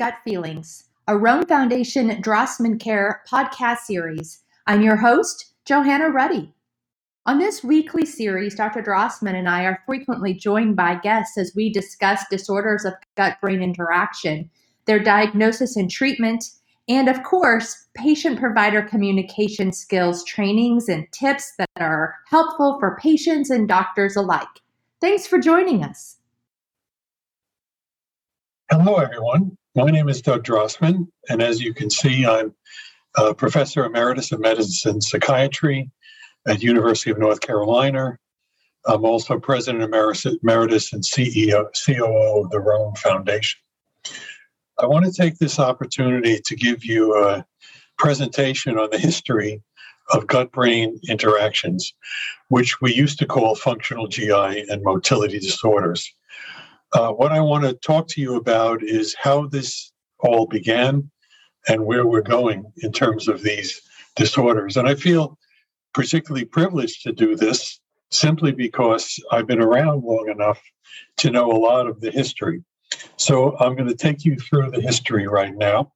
Gut Feelings, a Rome Foundation Drossman Care podcast series. I'm your host, Johannah Ruddy. On this weekly series, Dr. Drossman and I are frequently joined by guests as we discuss disorders of gut brain interaction, their diagnosis and treatment, and of course, patient provider communication skills trainings and tips that are helpful for patients and doctors alike. Thanks for joining us. Hello, everyone. My name is Doug Drossman, and as you can see, I'm a professor emeritus of medicine psychiatry at University of North Carolina. I'm also president emeritus and CEO, COO of the Rome Foundation. I want to take this opportunity to give you a presentation on the history of gut brain interactions, which we used to call functional GI and motility disorders. Uh, what I want to talk to you about is how this all began and where we're going in terms of these disorders. And I feel particularly privileged to do this simply because I've been around long enough to know a lot of the history. So I'm going to take you through the history right now.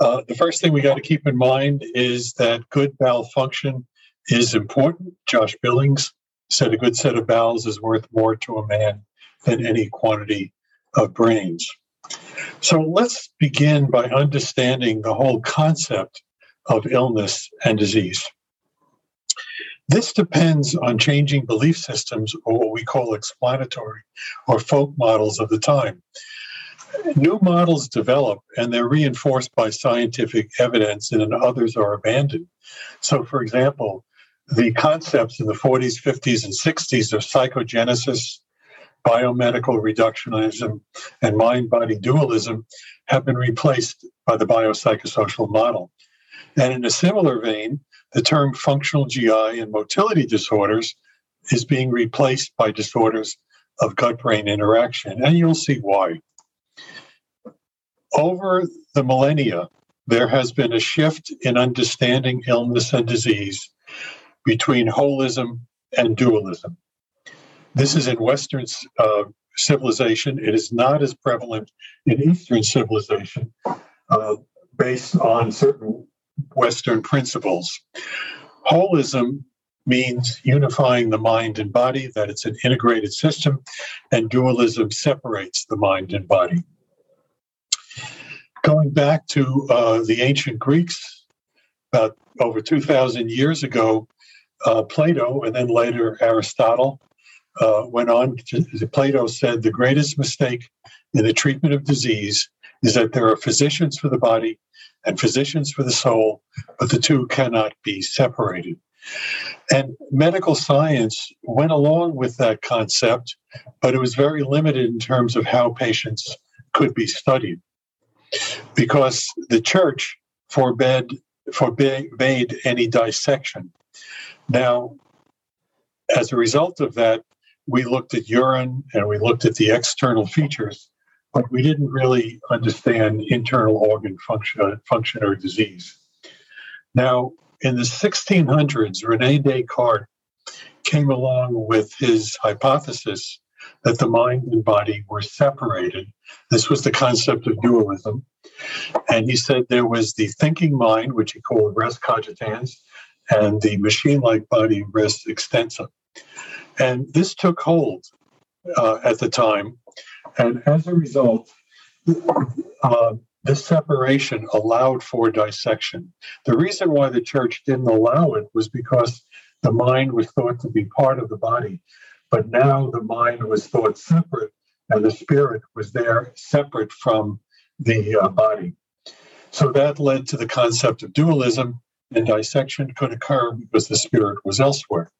Uh, the first thing we got to keep in mind is that good bowel function is important. Josh Billings said a good set of bowels is worth more to a man than any quantity of brains. So let's begin by understanding the whole concept of illness and disease. This depends on changing belief systems or what we call explanatory or folk models of the time. New models develop and they're reinforced by scientific evidence, and others are abandoned. So, for example, the concepts in the 40s, 50s, and 60s of psychogenesis, biomedical reductionism and mind body dualism have been replaced by the biopsychosocial model. And in a similar vein, the term functional GI and motility disorders is being replaced by disorders of gut brain interaction. And you'll see why. Over the millennia, there has been a shift in understanding illness and disease between holism and dualism. This is in Western uh, civilization. It is not as prevalent in Eastern civilization, uh, based on certain Western principles. Holism means unifying the mind and body, that it's an integrated system, and dualism separates the mind and body. Going back to uh, the ancient Greeks, about over 2,000 years ago, uh, Plato and then later Aristotle uh, went on. To, Plato said the greatest mistake in the treatment of disease is that there are physicians for the body and physicians for the soul, but the two cannot be separated. And medical science went along with that concept, but it was very limited in terms of how patients could be studied because the church forbade, forbade any dissection. Now, as a result of that, we looked at urine and we looked at the external features, but we didn't really understand internal organ function, function or disease. Now, in the 1600s, Rene Descartes came along with his hypothesis that the mind and body were separated. This was the concept of dualism. And he said there was the thinking mind, which he called res cogitans, and the machine like body, res extensa. And this took hold uh, at the time. And as a result, uh, this separation allowed for dissection. The reason why the church didn't allow it was because the mind was thought to be part of the body. But now the mind was thought separate and the spirit was there separate from the uh, body. So that led to the concept of dualism, and dissection could occur because the spirit was elsewhere.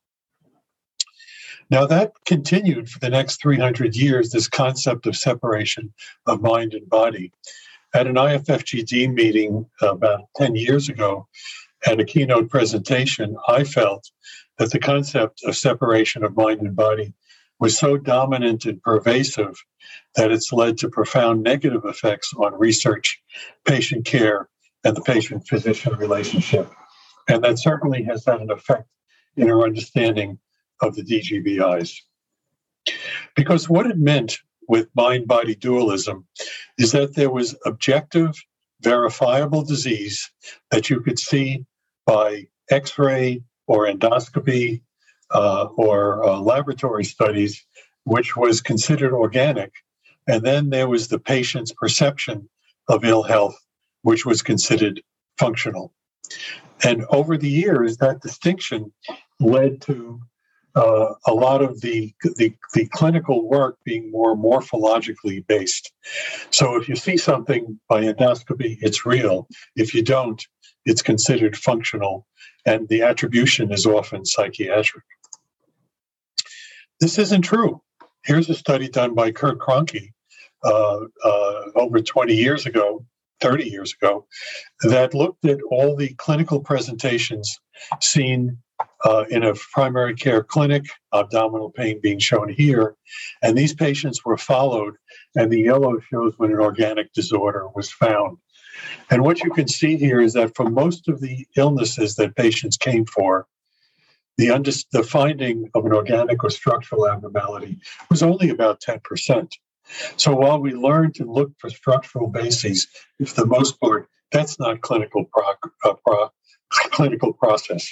Now, that continued for the next 300 years, this concept of separation of mind and body. At an IFFGD meeting about 10 years ago, at a keynote presentation, I felt that the concept of separation of mind and body was so dominant and pervasive that it's led to profound negative effects on research, patient care, and the patient physician relationship. And that certainly has had an effect in our understanding of the DGBIs. Because what it meant with mind body dualism is that there was objective, verifiable disease that you could see by x ray or endoscopy uh, or uh, laboratory studies, which was considered organic. And then there was the patient's perception of ill health, which was considered functional. And over the years, that distinction led to uh, a lot of the, the, the clinical work being more morphologically based. So if you see something by endoscopy, it's real. If you don't, it's considered functional, and the attribution is often psychiatric. This isn't true. Here's a study done by Kurt Kroenke uh, uh, over 20 years ago, 30 years ago, that looked at all the clinical presentations seen uh, in a primary care clinic, abdominal pain being shown here. And these patients were followed, and the yellow shows when an organic disorder was found. And what you can see here is that for most of the illnesses that patients came for, the, under, the finding of an organic or structural abnormality was only about 10%. So while we learn to look for structural bases, for the most part, that's not clinical uh, pro, clinical process.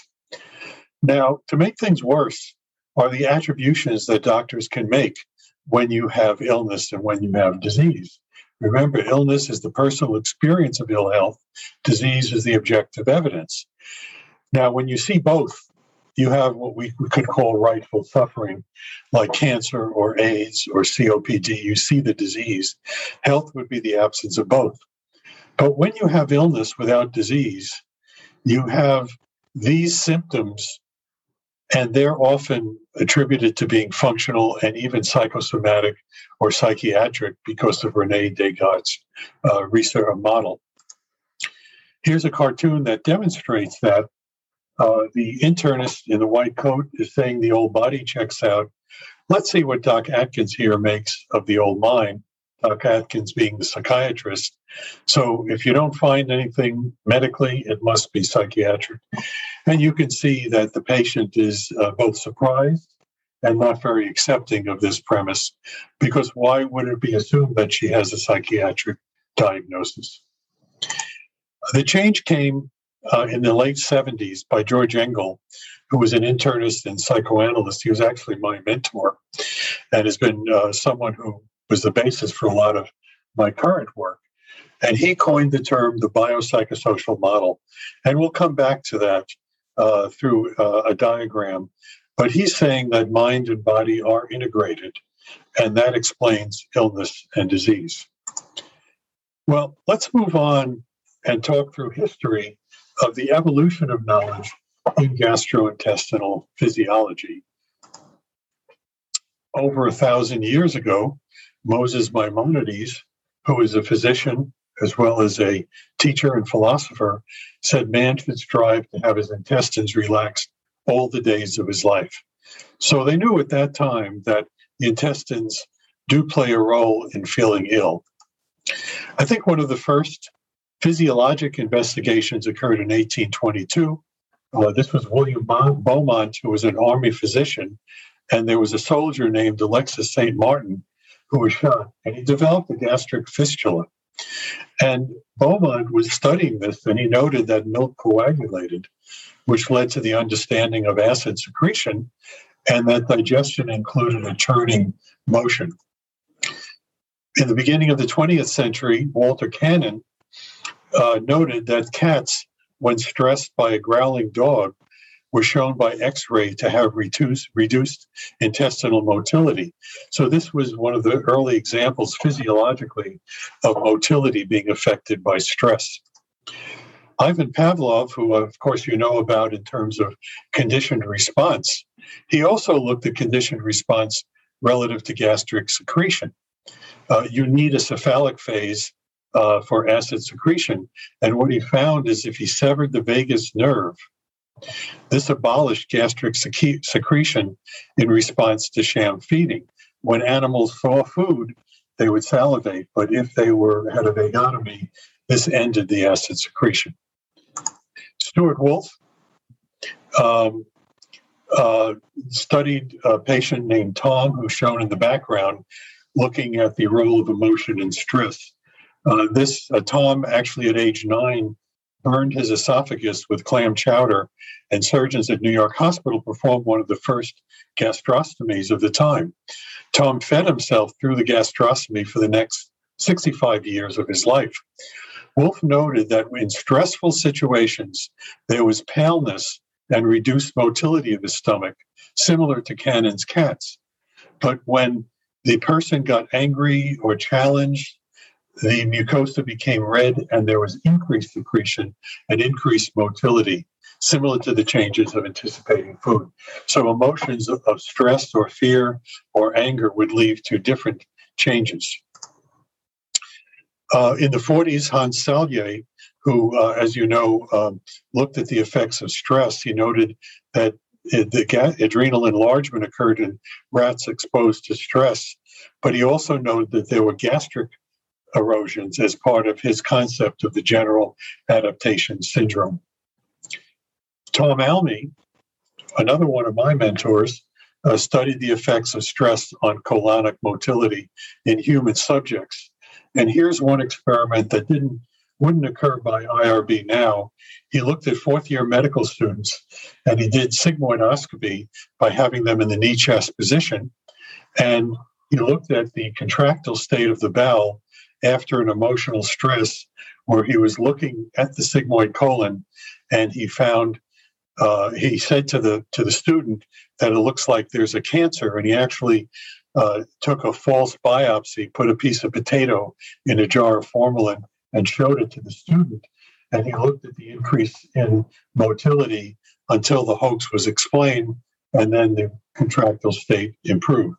Now, to make things worse are the attributions that doctors can make when you have illness and when you have disease. Remember, illness is the personal experience of ill health, disease is the objective evidence. Now, when you see both, you have what we could call rightful suffering, like cancer or AIDS or COPD. You see the disease. Health would be the absence of both. But when you have illness without disease, you have these symptoms and they're often attributed to being functional and even psychosomatic or psychiatric because of Rene Descartes' uh, research model. Here's a cartoon that demonstrates that uh, the internist in the white coat is saying the old body checks out. Let's see what Doc Atkins here makes of the old mind. Doc Atkins being the psychiatrist. So if you don't find anything medically, it must be psychiatric. And you can see that the patient is uh, both surprised and not very accepting of this premise, because why would it be assumed that she has a psychiatric diagnosis? The change came uh, in the late 70s by George Engel, who was an internist and psychoanalyst. He was actually my mentor and has been uh, someone who was the basis for a lot of my current work. And he coined the term the biopsychosocial model. And we'll come back to that uh, through uh, a diagram. But he's saying that mind and body are integrated, and that explains illness and disease. Well, let's move on and talk through history of the evolution of knowledge in gastrointestinal physiology. Over a thousand years ago, Moses Maimonides, who is a physician as well as a teacher and philosopher, said man should strive to have his intestines relaxed all the days of his life. So they knew at that time that the intestines do play a role in feeling ill. I think one of the first physiologic investigations occurred in 1822. Uh, this was William Beaumont, who was an army physician, and there was a soldier named Alexis St. Martin who was shot, and he developed a gastric fistula. And Beaumont was studying this, and he noted that milk coagulated, which led to the understanding of acid secretion, and that digestion included a churning motion. In the beginning of the 20th century, Walter Cannon uh, noted that cats, when stressed by a growling dog, were shown by X-ray to have reduced, reduced intestinal motility. So this was one of the early examples physiologically of motility being affected by stress. Ivan Pavlov, who of course you know about in terms of conditioned response, he also looked at conditioned response relative to gastric secretion. Uh, you need a cephalic phase uh, for acid secretion. And what he found is if he severed the vagus nerve, this abolished gastric sec- secretion in response to sham feeding. When animals saw food, they would salivate, but if they were had a vagotomy, this ended the acid secretion. Stewart Wolf um, uh, studied a patient named Tom, who's shown in the background, looking at the role of emotion and stress. Uh, this uh, Tom actually at age nine burned his esophagus with clam chowder, and surgeons at New York Hospital performed one of the first gastrostomies of the time. Tom fed himself through the gastrostomy for the next 65 years of his life. Wolf noted that in stressful situations, there was paleness and reduced motility of the stomach, similar to Cannon's cats. But when the person got angry or challenged, the mucosa became red and there was increased secretion and increased motility, similar to the changes of anticipating food. So emotions of stress or fear or anger would lead to different changes. Uh, in the 40s, Hans Selye, who, uh, as you know, um, looked at the effects of stress, he noted that the adrenal enlargement occurred in rats exposed to stress, but he also noted that there were gastric erosions as part of his concept of the general adaptation syndrome. Tom Almy, another one of my mentors, uh, studied the effects of stress on colonic motility in human subjects. And here's one experiment that didn't wouldn't occur by IRB now. He looked at fourth year medical students and he did sigmoidoscopy by having them in the knee chest position. And he looked at the contractile state of the bowel after an emotional stress where he was looking at the sigmoid colon and he found uh, he said to the to the student that it looks like there's a cancer and he actually uh, took a false biopsy, put a piece of potato in a jar of formalin, and showed it to the student. And he looked at the increase in motility until the hoax was explained, and then the contractile state improved.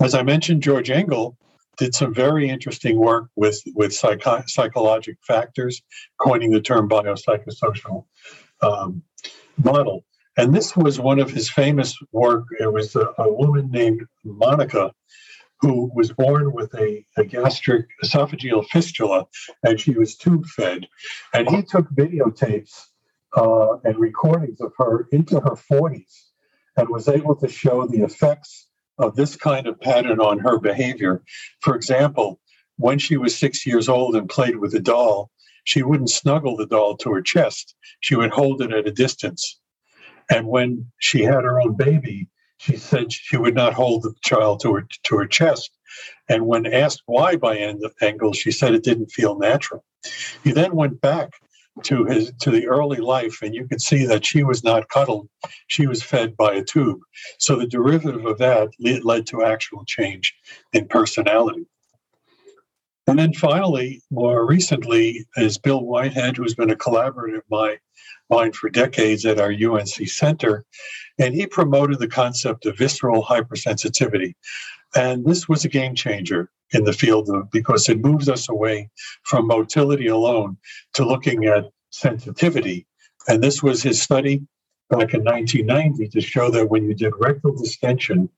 As I mentioned, George Engel did some very interesting work with, with psycho- psychologic factors, coining the term biopsychosocial um, model. And this was one of his famous work. It was a, a woman named Monica who was born with a, a, gastric esophageal fistula and she was tube fed. And he took videotapes uh, and recordings of her into her 40s and was able to show the effects of this kind of pattern on her behavior. For example, when she was six years old and played with a doll, she wouldn't snuggle the doll to her chest. She would hold it at a distance. And when she had her own baby, she said she would not hold the child to her to her chest. And when asked why by Engel, she said it didn't feel natural. He then went back to his to the early life, and you could see that she was not cuddled; she was fed by a tube. So the derivative of that led to actual change in personality. And then finally, more recently, is Bill Whitehead, who's been a collaborator of mine mine for decades at our UNC center. And he promoted the concept of visceral hypersensitivity. And this was a game changer in the field of, because it moves us away from motility alone to looking at sensitivity. And this was his study back in 1990 to show that when you did rectal distension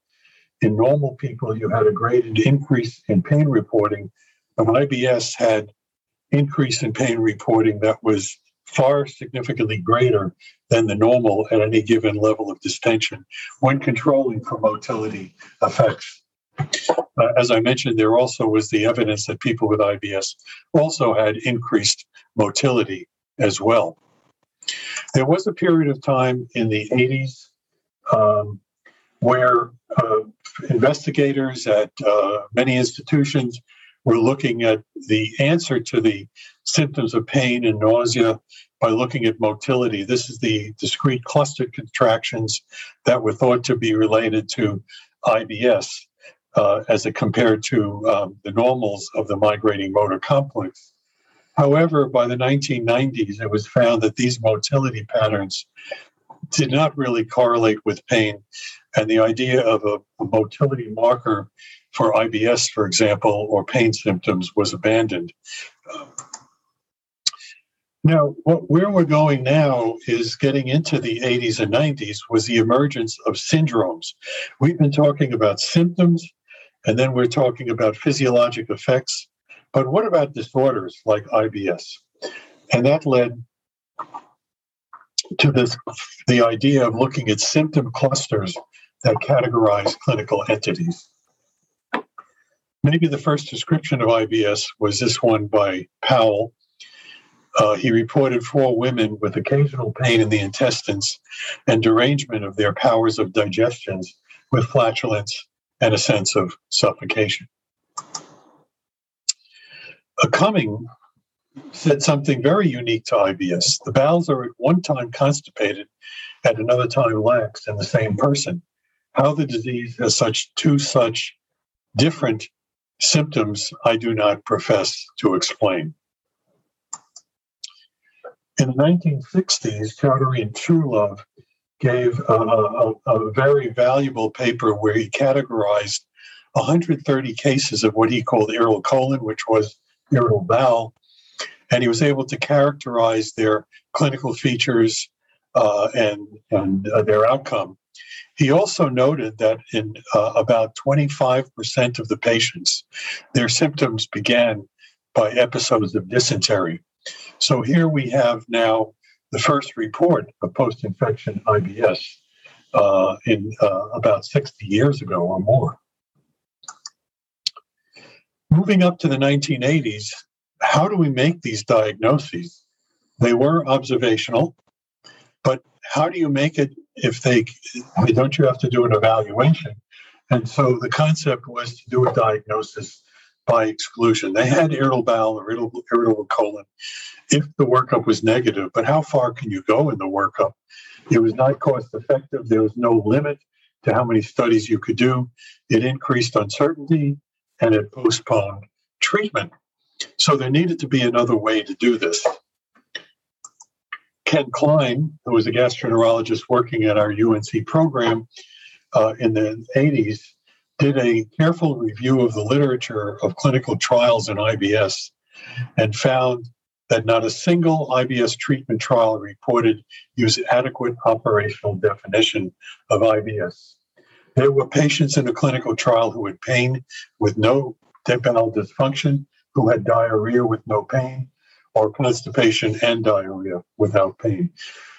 in normal people, you had a graded increase in pain reporting. But IBS had increase in pain reporting that was far significantly greater than the normal at any given level of distension when controlling for motility effects. Uh, as I mentioned, there also was the evidence that people with IBS also had increased motility as well. There was a period of time in the 80s um, where uh, investigators at uh, many institutions were looking at the answer to the symptoms of pain and nausea by looking at motility. This is the discrete clustered contractions that were thought to be related to IBS uh, as it compared to um, the normals of the migrating motor complex. However, by the 1990s, it was found that these motility patterns did not really correlate with pain. And the idea of a, a motility marker for IBS, for example, or pain symptoms was abandoned. Now, what, where we're going now is getting into the 80s and 90s was the emergence of syndromes. We've been talking about symptoms, and then we're talking about physiologic effects. But what about disorders like IBS? And that led to this the idea of looking at symptom clusters that categorize clinical entities. Maybe the first description of IBS was this one by Powell. Uh, he reported four women with occasional pain in the intestines and derangement of their powers of digestions with flatulence and a sense of suffocation. A Cumming said something very unique to IBS. The bowels are at one time constipated, at another time lax in the same person. How the disease has such two such different symptoms, I do not profess to explain. In the 1960s, Chaudhary and Truelove gave a, a, a very valuable paper where he categorized 130 cases of what he called irritable colon, which was irritable bowel, and he was able to characterize their clinical features uh, and, and uh, their outcome. He also noted that in uh, about 25% of the patients, their symptoms began by episodes of dysentery. So here we have now the first report of post infection IBS uh, in uh, about 60 years ago or more. Moving up to the 1980s, how do we make these diagnoses? They were observational, but how do you make it if they, don't you have to do an evaluation? And so the concept was to do a diagnosis by exclusion. They had irritable bowel or irritable, irritable colon if the workup was negative, but how far can you go in the workup? It was not cost effective. There was no limit to how many studies you could do. It increased uncertainty and it postponed treatment. So there needed to be another way to do this. Ken Klein, who was a gastroenterologist working at our UNC program uh, in the 80s, did a careful review of the literature of clinical trials in IBS and found that not a single IBS treatment trial reported use adequate operational definition of IBS. There were patients in a clinical trial who had pain with no bowel dysfunction, who had diarrhea with no pain, or constipation and diarrhea without pain.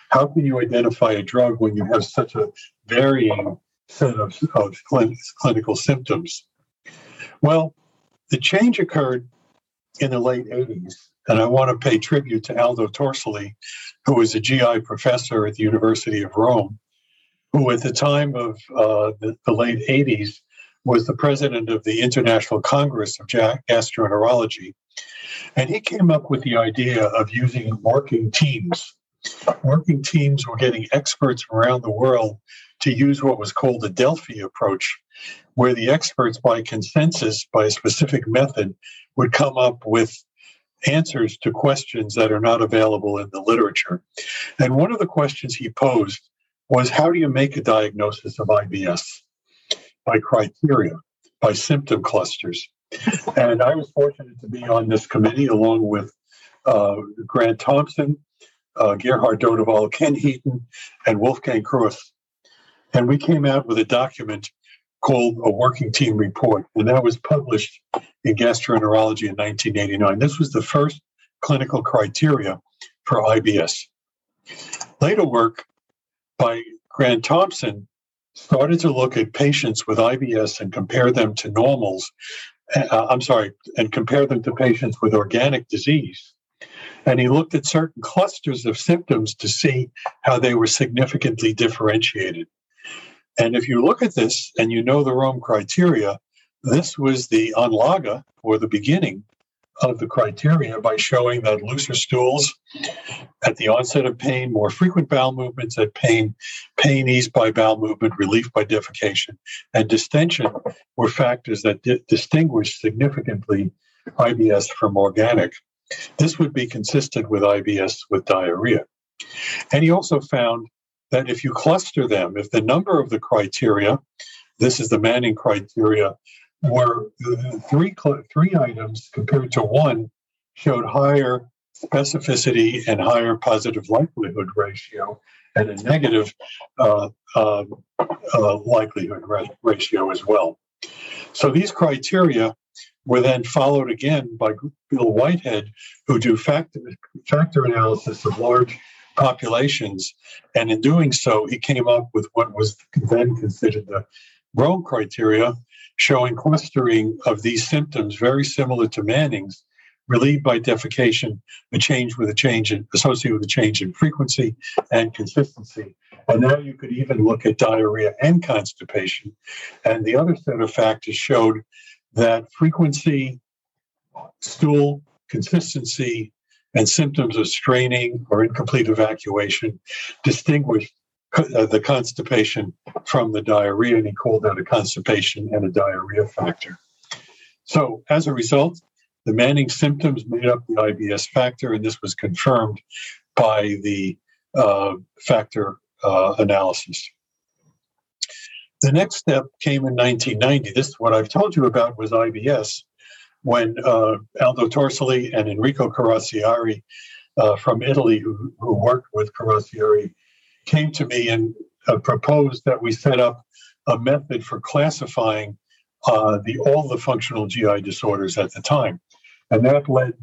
How can you identify a drug when you have such a varying set of, of clinical symptoms? Well, the change occurred in the late 80s, and I want to pay tribute to Aldo Torsoli, who was a GI professor at the University of Rome, who at the time of uh, the, the late 80s was the president of the International Congress of Gastroenterology. And he came up with the idea of using working teams. Working teams were getting experts from around the world to use what was called the Delphi approach, where the experts, by consensus, by a specific method, would come up with answers to questions that are not available in the literature. And one of the questions he posed was how do you make a diagnosis of IBS? by criteria, by symptom clusters. and I was fortunate to be on this committee along with uh, Grant Thompson, uh, Gerhard Dotevall, Ken Heaton, and Wolfgang Kruis. And we came out with a document called a working team report, and that was published in Gastroenterology in 1989. This was the first clinical criteria for IBS. Later work by Grant Thompson started to look at patients with IBS and compare them to normals. Uh, I'm sorry, and compare them to patients with organic disease. And he looked at certain clusters of symptoms to see how they were significantly differentiated. And if you look at this and you know the Rome criteria, this was the anlage or the beginning of the criteria by showing that looser stools at the onset of pain, more frequent bowel movements at pain, pain eased by bowel movement, relief by defecation, and distension were factors that di- distinguish significantly IBS from organic. This would be consistent with IBS with diarrhea. And he also found that if you cluster them, if the number of the criteria, this is the Manning criteria, were three three items compared to one showed higher specificity and higher positive likelihood ratio and a negative uh, uh, uh, likelihood ratio as well. So these criteria were then followed again by Bill Whitehead, who do factor, factor analysis of large populations. And in doing so, he came up with what was then considered the Rome criteria, showing clustering of these symptoms very similar to Manning's, relieved by defecation, a change with a change in, associated with a change in frequency and consistency. And now you could even look at diarrhea and constipation. And the other set of factors showed that frequency, stool, consistency, and symptoms of straining or incomplete evacuation distinguished uh, the constipation from the diarrhea, and he called that a constipation and a diarrhea factor. So, as a result, the Manning symptoms made up the IBS factor, and this was confirmed by the uh, factor uh, analysis. The next step came in 1990. This, what I've told you about, was IBS, when uh, Aldo Torsoli and Enrico Corazziari uh, from Italy, who, who worked with Corazziari, came to me and uh, proposed that we set up a method for classifying uh, the all the functional GI disorders at the time, and that led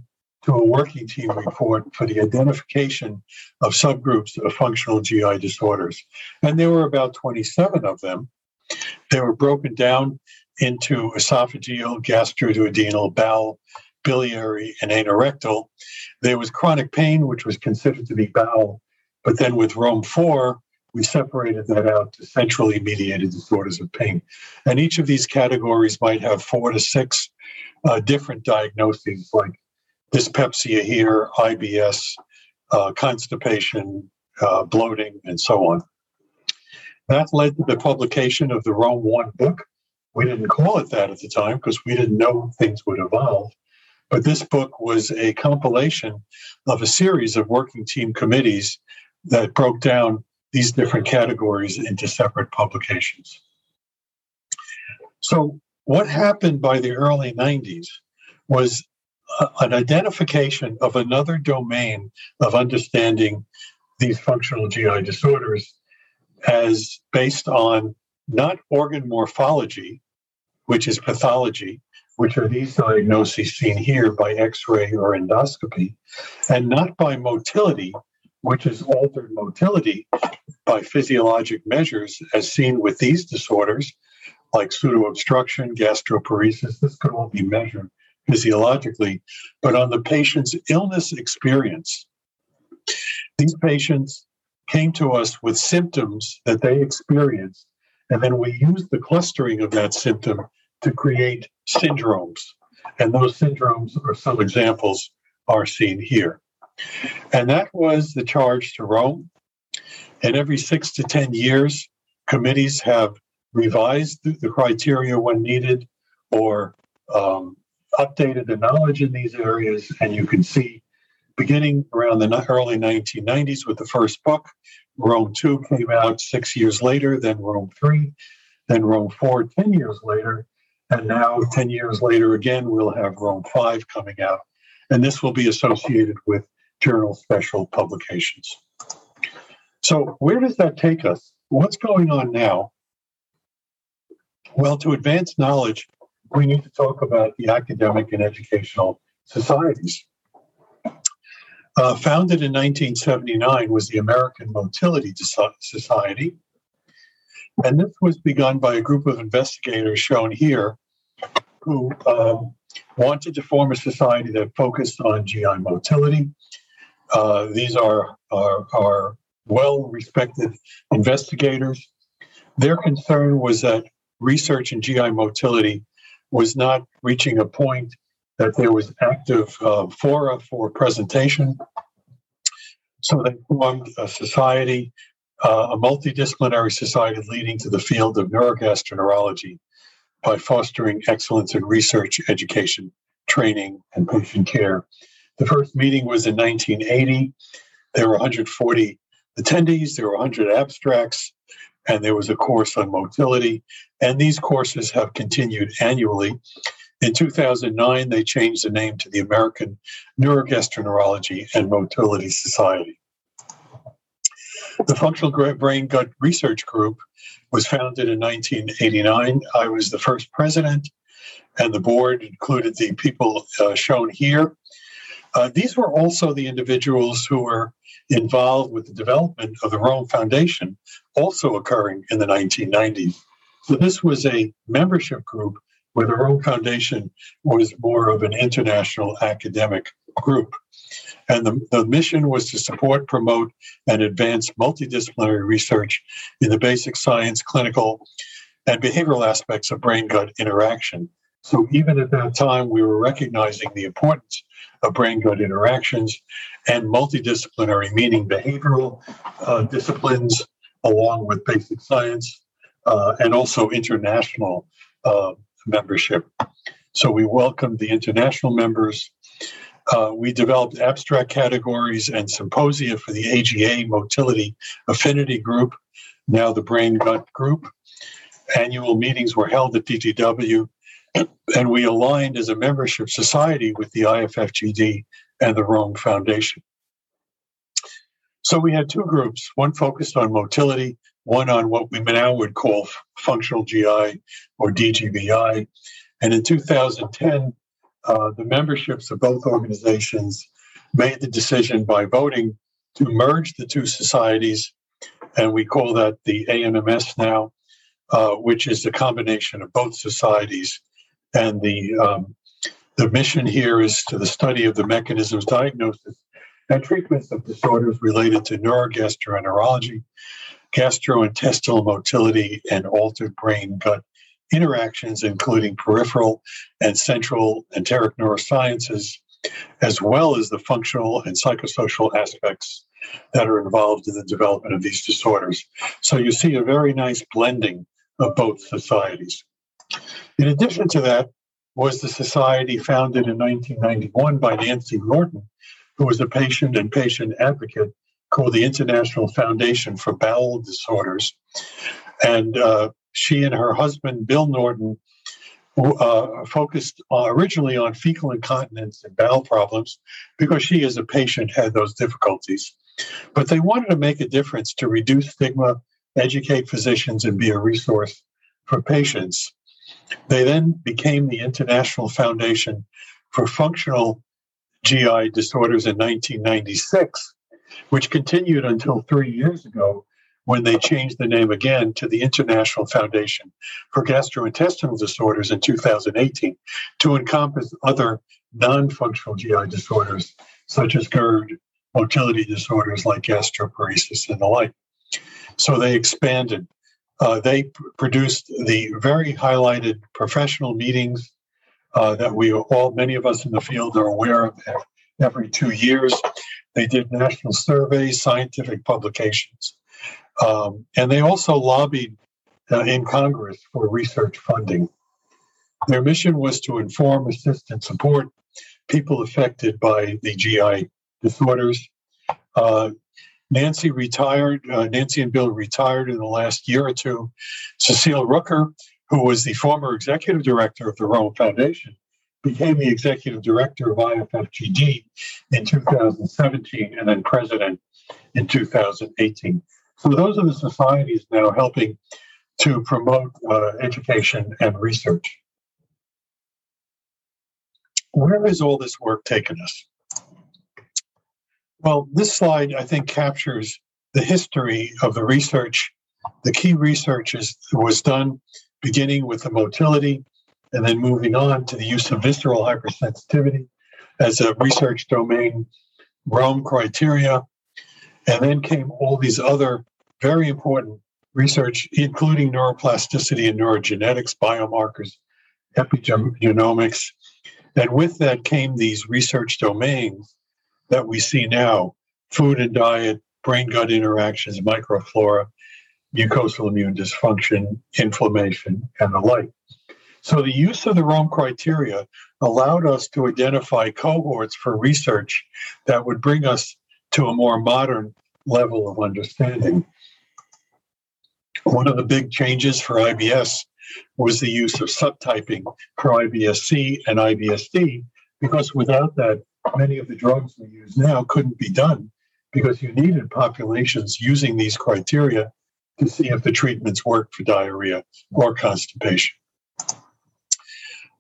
to a working team report for the identification of subgroups of functional GI disorders, and there were about 27 of them. They were broken down into esophageal, gastroduodenal, bowel, biliary, and anorectal. There was chronic pain, which was considered to be bowel, but then with Rome 4, we separated that out to centrally mediated disorders of pain. And each of these categories might have four to six uh, different diagnoses, like dyspepsia here, IBS, uh, constipation, uh, bloating, and so on. That led to the publication of the Rome 1 book, we didn't call it that at the time because we didn't know things would evolve. But this book was a compilation of a series of working team committees that broke down these different categories into separate publications. So, what happened by the early 90s was uh, an identification of another domain of understanding these functional GI disorders as based on not organ morphology, which is pathology, which are these diagnoses seen here by X ray or endoscopy, and not by motility, which is altered motility by physiologic measures, as seen with these disorders like pseudo-obstruction, gastroparesis. This could all be measured physiologically, but on the patient's illness experience. These patients came to us with symptoms that they experienced, and then we used the clustering of that symptom to create syndromes. And those syndromes, or some examples, are seen here. And that was the charge to Rome. And every six to 10 years, committees have revised the criteria when needed or um, updated the knowledge in these areas. And you can see, beginning around the early 1990s with the first book, Rome 2 came out six years later, then Rome 3, then Rome 4 10 years later, and now, 10 years later, again, we'll have Rome 5 coming out. And this will be associated with journal special publications. So, where does that take us? What's going on now? Well, to advance knowledge, we need to talk about the academic and educational societies. Uh, founded in 1979 was the American Motility Society, and this was begun by a group of investigators shown here who um, wanted to form a society that focused on GI motility. Uh, these are, are, are well respected investigators. Their concern was that research in GI motility was not reaching a point that there was active uh, fora for presentation. So they formed a society uh, a multidisciplinary society leading to the field of neurogastroenterology by fostering excellence in research, education, training, and patient care. The first meeting was in 1980. There were 140 attendees, there were 100 abstracts, and there was a course on motility. And these courses have continued annually. In 2009, they changed the name to the American Neurogastroenterology and Motility Society. The Functional Brain Gut Research Group was founded in 1989. I was the first president, and the board included the people uh, shown here. Uh, these were also the individuals who were involved with the development of the Rome Foundation, also occurring in the 1990s. So this was a membership group where the Rome Foundation was more of an international academic group. And the, the mission was to support, promote, and advance multidisciplinary research in the basic science, clinical, and behavioral aspects of brain gut interaction. So even at that time, we were recognizing the importance of brain gut interactions and multidisciplinary, meaning behavioral uh, disciplines along with basic science uh, and also international uh, membership. So we welcomed the international members. Uh, we developed abstract categories and symposia for the AGA Motility Affinity Group, now the Brain Gut Group. Annual meetings were held at DDW, and we aligned as a membership society with the IFFGD and the Rome Foundation. So we had two groups, one focused on motility, one on what we now would call functional GI or DGBI. And in 2010, uh, the memberships of both organizations made the decision by voting to merge the two societies, and we call that the ANMS now, uh, which is the combination of both societies. And the um, the mission here is to the study of the mechanisms, diagnosis, and treatments of disorders related to neurogastroenterology, gastrointestinal motility, and altered brain gut interactions, including peripheral and central enteric neurosciences, as well as the functional and psychosocial aspects that are involved in the development of these disorders. So you see a very nice blending of both societies. In addition to that, was the society founded in 1991 by Nancy Norton, who was a patient and patient advocate called the International Foundation for Bowel Disorders. And uh, she and her husband, Bill Norton, uh, focused uh, originally on fecal incontinence and bowel problems because she, as a patient, had those difficulties. But they wanted to make a difference to reduce stigma, educate physicians, and be a resource for patients. They then became the International Foundation for Functional GI Disorders in 1996 which continued until three years ago when they changed the name again to the International Foundation for Gastrointestinal Disorders in 2018 to encompass other non functional GI disorders such as GERD, motility disorders like gastroparesis, and the like. So they expanded. Uh, they p- produced the very highlighted professional meetings uh, that we all, many of us in the field, are aware of every two years. They did national surveys, scientific publications, um, and they also lobbied uh, in Congress for research funding. Their mission was to inform, assist, and support people affected by the GI disorders. Uh, Nancy retired. Uh, Nancy and Bill retired in the last year or two. Ceciel Rooker, who was the former executive director of the Rome Foundation, became the executive director of IFFGD in 2017 and then president in 2018. So those are the societies now helping to promote uh, education and research. Where has all this work taken us? Well, this slide, I think, captures the history of the research. The key research is, was done beginning with the motility and then moving on to the use of visceral hypersensitivity as a research domain, Rome criteria, and then came all these other very important research, including neuroplasticity and neurogenetics, biomarkers, epigenomics. And with that came these research domains that we see now food and diet, brain gut interactions, microflora, mucosal immune dysfunction, inflammation, and the like. So the use of the Rome criteria allowed us to identify cohorts for research that would bring us to a more modern level of understanding. One of the big changes for IBS was the use of subtyping for IBS-C and IBS-D, because without that, many of the drugs we use now couldn't be done because you needed populations using these criteria to see if the treatments worked for diarrhea or constipation.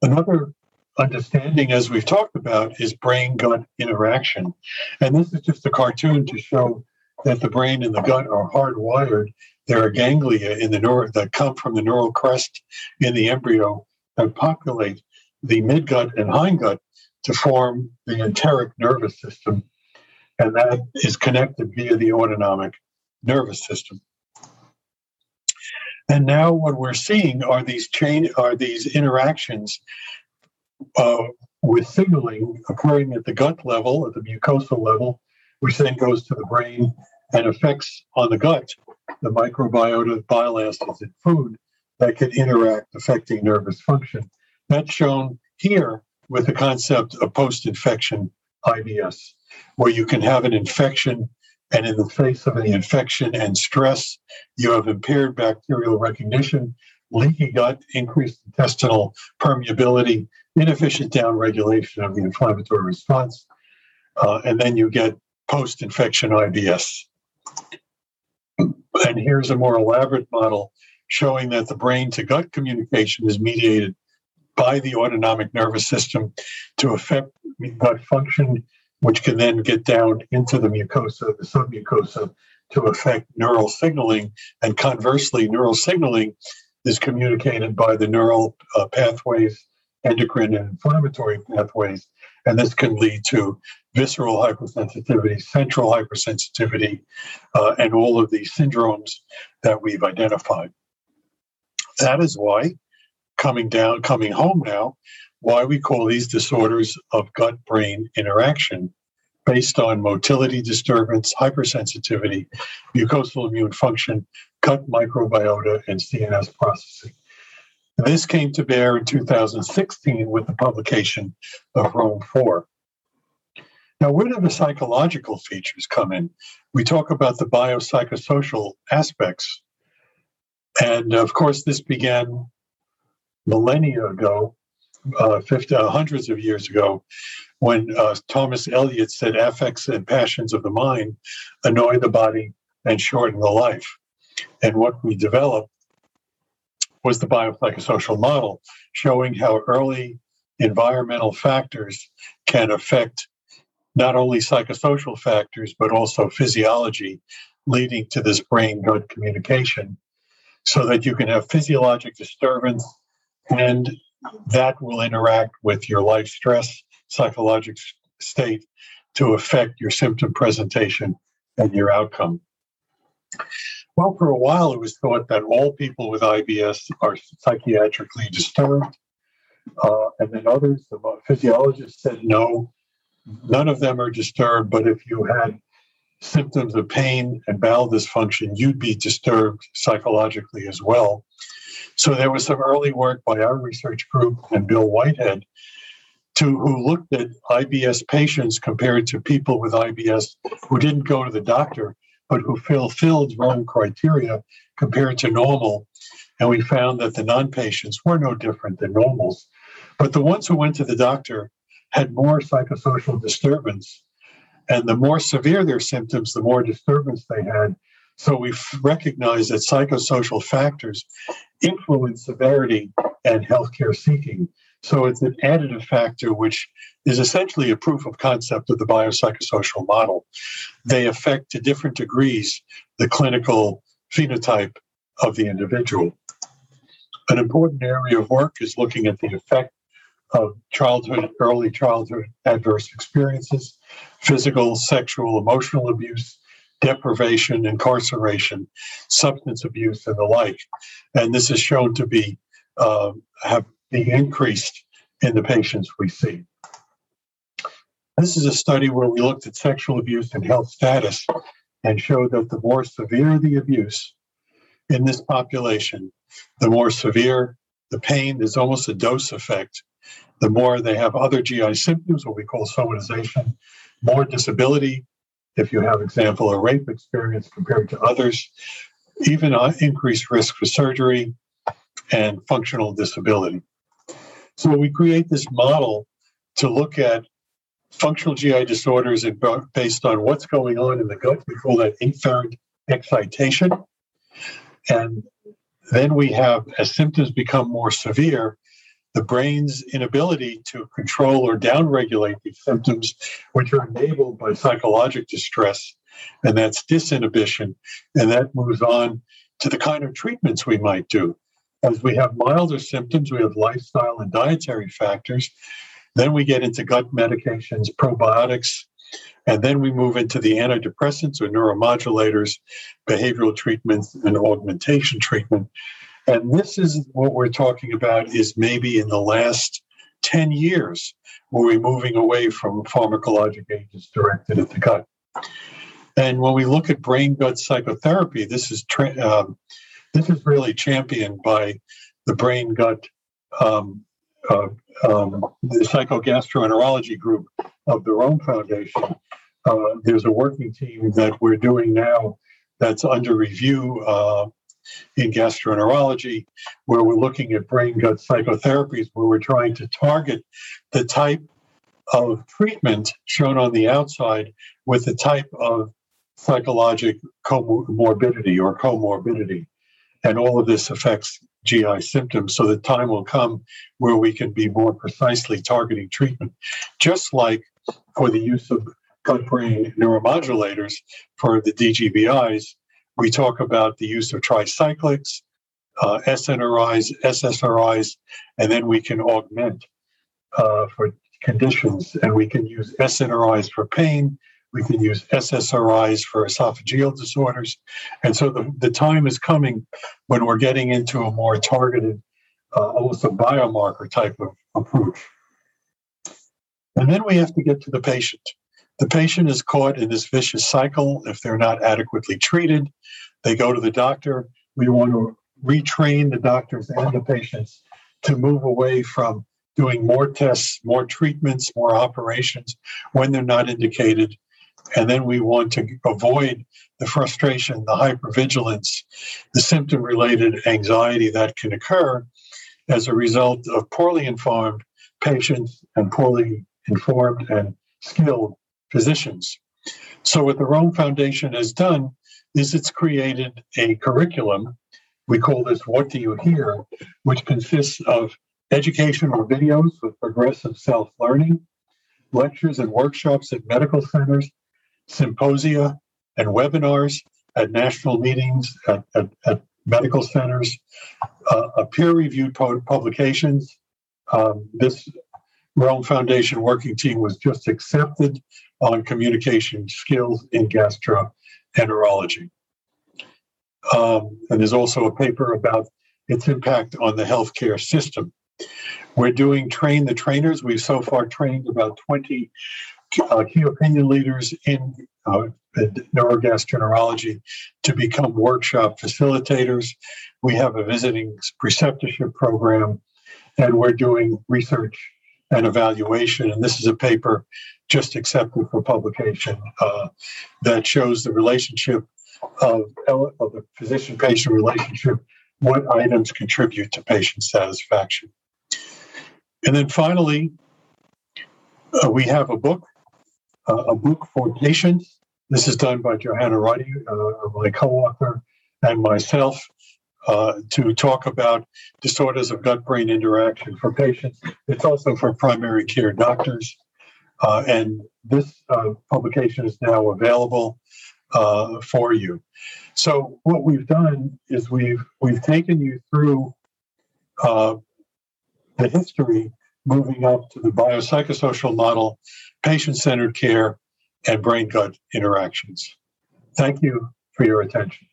Another understanding, as we've talked about, is brain gut interaction. And this is just a cartoon to show that the brain and the gut are hardwired. There are ganglia in the that come from the neural crest in the embryo and populate the midgut and hindgut to form the enteric nervous system, and that is connected via the autonomic nervous system. And now what we're seeing are these chain are these interactions uh, with signaling occurring at the gut level, at the mucosal level, which then goes to the brain and affects on the gut the microbiota, bile acids, and food that can interact, affecting nervous function. That's shown here with the concept of post infection IBS, where you can have an infection, and in the face of the infection and stress, you have impaired bacterial recognition, leaky gut, increased intestinal permeability, inefficient downregulation of the inflammatory response, uh, and then you get post infection IBS. And here's a more elaborate model showing that the brain to gut communication is mediated by the autonomic nervous system to affect gut function, which can then get down into the mucosa, the submucosa, to affect neural signaling. And conversely, neural signaling is communicated by the neural uh, pathways, endocrine and inflammatory pathways. And this can lead to visceral hypersensitivity, central hypersensitivity, uh, and all of these syndromes that we've identified. That is why coming down, coming home now, why we call these disorders of gut brain interaction based on motility disturbance, hypersensitivity, mucosal immune function, gut microbiota, and CNS processing. This came to bear in 2016 with the publication of Rome 4. Now, where do the psychological features come in? We talk about the biopsychosocial aspects. And of course, this began millennia ago, uh, 50, uh, hundreds of years ago, when uh, Thomas Eliot said, affects and passions of the mind annoy the body and shorten the life. And what we developed was the biopsychosocial model, showing how early environmental factors can affect not only psychosocial factors, but also physiology, leading to this brain gut communication, so that you can have physiologic disturbance and that will interact with your life stress, psychological state to affect your symptom presentation and your outcome. Well, for a while, it was thought that all people with IBS are psychiatrically disturbed. Uh, and then others, the physiologists said no, none of them are disturbed. But if you had symptoms of pain and bowel dysfunction, you'd be disturbed psychologically as well. So there was some early work by our research group and Bill Whitehead to who looked at IBS patients compared to people with IBS who didn't go to the doctor but who fulfilled Rome criteria compared to normal. And we found that the non patients were no different than normals. But the ones who went to the doctor had more psychosocial disturbance. And the more severe their symptoms, the more disturbance they had. So we recognize that psychosocial factors influence severity and healthcare seeking. So it's an additive factor, which is essentially a proof of concept of the biopsychosocial model. They affect to different degrees the clinical phenotype of the individual. An important area of work is looking at the effect of childhood, early childhood adverse experiences, physical, sexual, emotional abuse, deprivation, incarceration, substance abuse, and the like. And this is shown to be uh, have be increased in the patients we see. This is a study where we looked at sexual abuse and health status and showed that the more severe the abuse in this population, the more severe the pain, there's almost a dose effect. The more they have other GI symptoms, what we call somatization, more disability, if you have, example, a rape experience compared to others, even increased risk for surgery and functional disability. So we create this model to look at functional GI disorders based on what's going on in the gut. We call that afferent excitation. And then we have, as symptoms become more severe, the brain's inability to control or downregulate these symptoms, which are enabled by psychologic distress, and that's disinhibition. And that moves on to the kind of treatments we might do. As we have milder symptoms, we have lifestyle and dietary factors. Then we get into gut medications, probiotics, and then we move into the antidepressants or neuromodulators, behavioral treatments, and augmentation treatment. And this is what we're talking about is maybe in the last 10 years, where we're moving away from pharmacologic agents directed at the gut. And when we look at brain gut psychotherapy, this is tra- um, this is really championed by the brain gut um, uh, um, the psychogastroenterology group of the Rome Foundation. Uh, there's a working team that we're doing now that's under review uh, in gastroenterology, where we're looking at brain gut psychotherapies, where we're trying to target the type of treatment shown on the outside with the type of psychologic comorbidity or comorbidity. And all of this affects GI symptoms. So the time will come where we can be more precisely targeting treatment, just like for the use of gut brain neuromodulators for the DGBIs. We talk about the use of tricyclics, uh, SNRIs, SSRIs, and then we can augment uh, for conditions. And we can use SNRIs for pain, we can use SSRIs for esophageal disorders. And so the, the time is coming when we're getting into a more targeted, uh, almost a biomarker type of approach. And then we have to get to the patient. The patient is caught in this vicious cycle. If they're not adequately treated, they go to the doctor. We want to retrain the doctors and the patients to move away from doing more tests, more treatments, more operations when they're not indicated and then we want to avoid the frustration, the hypervigilance, the symptom related anxiety that can occur as a result of poorly informed patients and poorly informed and skilled physicians. So, what the Rome Foundation has done is it's created a curriculum. We call this What Do You Hear, which consists of educational videos with progressive self learning, lectures and workshops at medical centers, symposia and webinars at national meetings, at, at, at medical centers, uh, peer-reviewed publications. Um, this Rome Foundation working team was just accepted on communication skills in gastroenterology. Um, and there's also a paper about its impact on the healthcare system. We're doing train the trainers. We've so far trained about 20 uh, key opinion leaders in uh, neurogastroenterology to become workshop facilitators. We have a visiting preceptorship program, and we're doing research and evaluation. And this is a paper just accepted for publication uh, that shows the relationship of, of the physician patient relationship, what items contribute to patient satisfaction. And then finally, uh, we have a book a book for patients. This is done by Johannah Ruddy, uh, my co-author, and myself uh, to talk about disorders of gut-brain interaction for patients. It's also for primary care doctors. Uh, and this uh, publication is now available uh, for you. So what we've done is we've we've taken you through uh, the history moving up to the biopsychosocial model, patient centered care, and brain gut interactions. Thank you for your attention.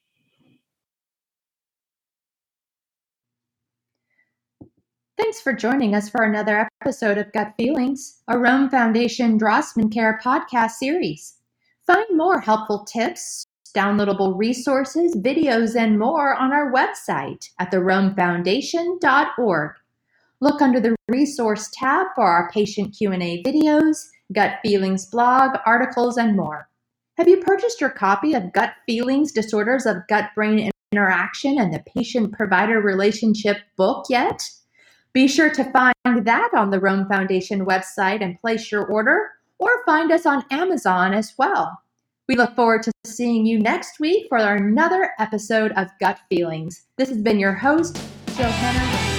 Thanks for joining us for another episode of Gut Feelings, a Rome Foundation Drossman Care podcast series. Find more helpful tips, downloadable resources, videos, and more on our website at theromefoundation.org. Look under the resource tab for our patient Q&A videos, gut feelings blog, articles, and more. Have you purchased your copy of Gut Feelings Disorders of Gut Brain Interaction and the Patient Provider Relationship book yet? Be sure to find that on the Rome Foundation website and place your order, or find us on Amazon as well. We look forward to seeing you next week for another episode of Gut Feelings. This has been your host, Johannah.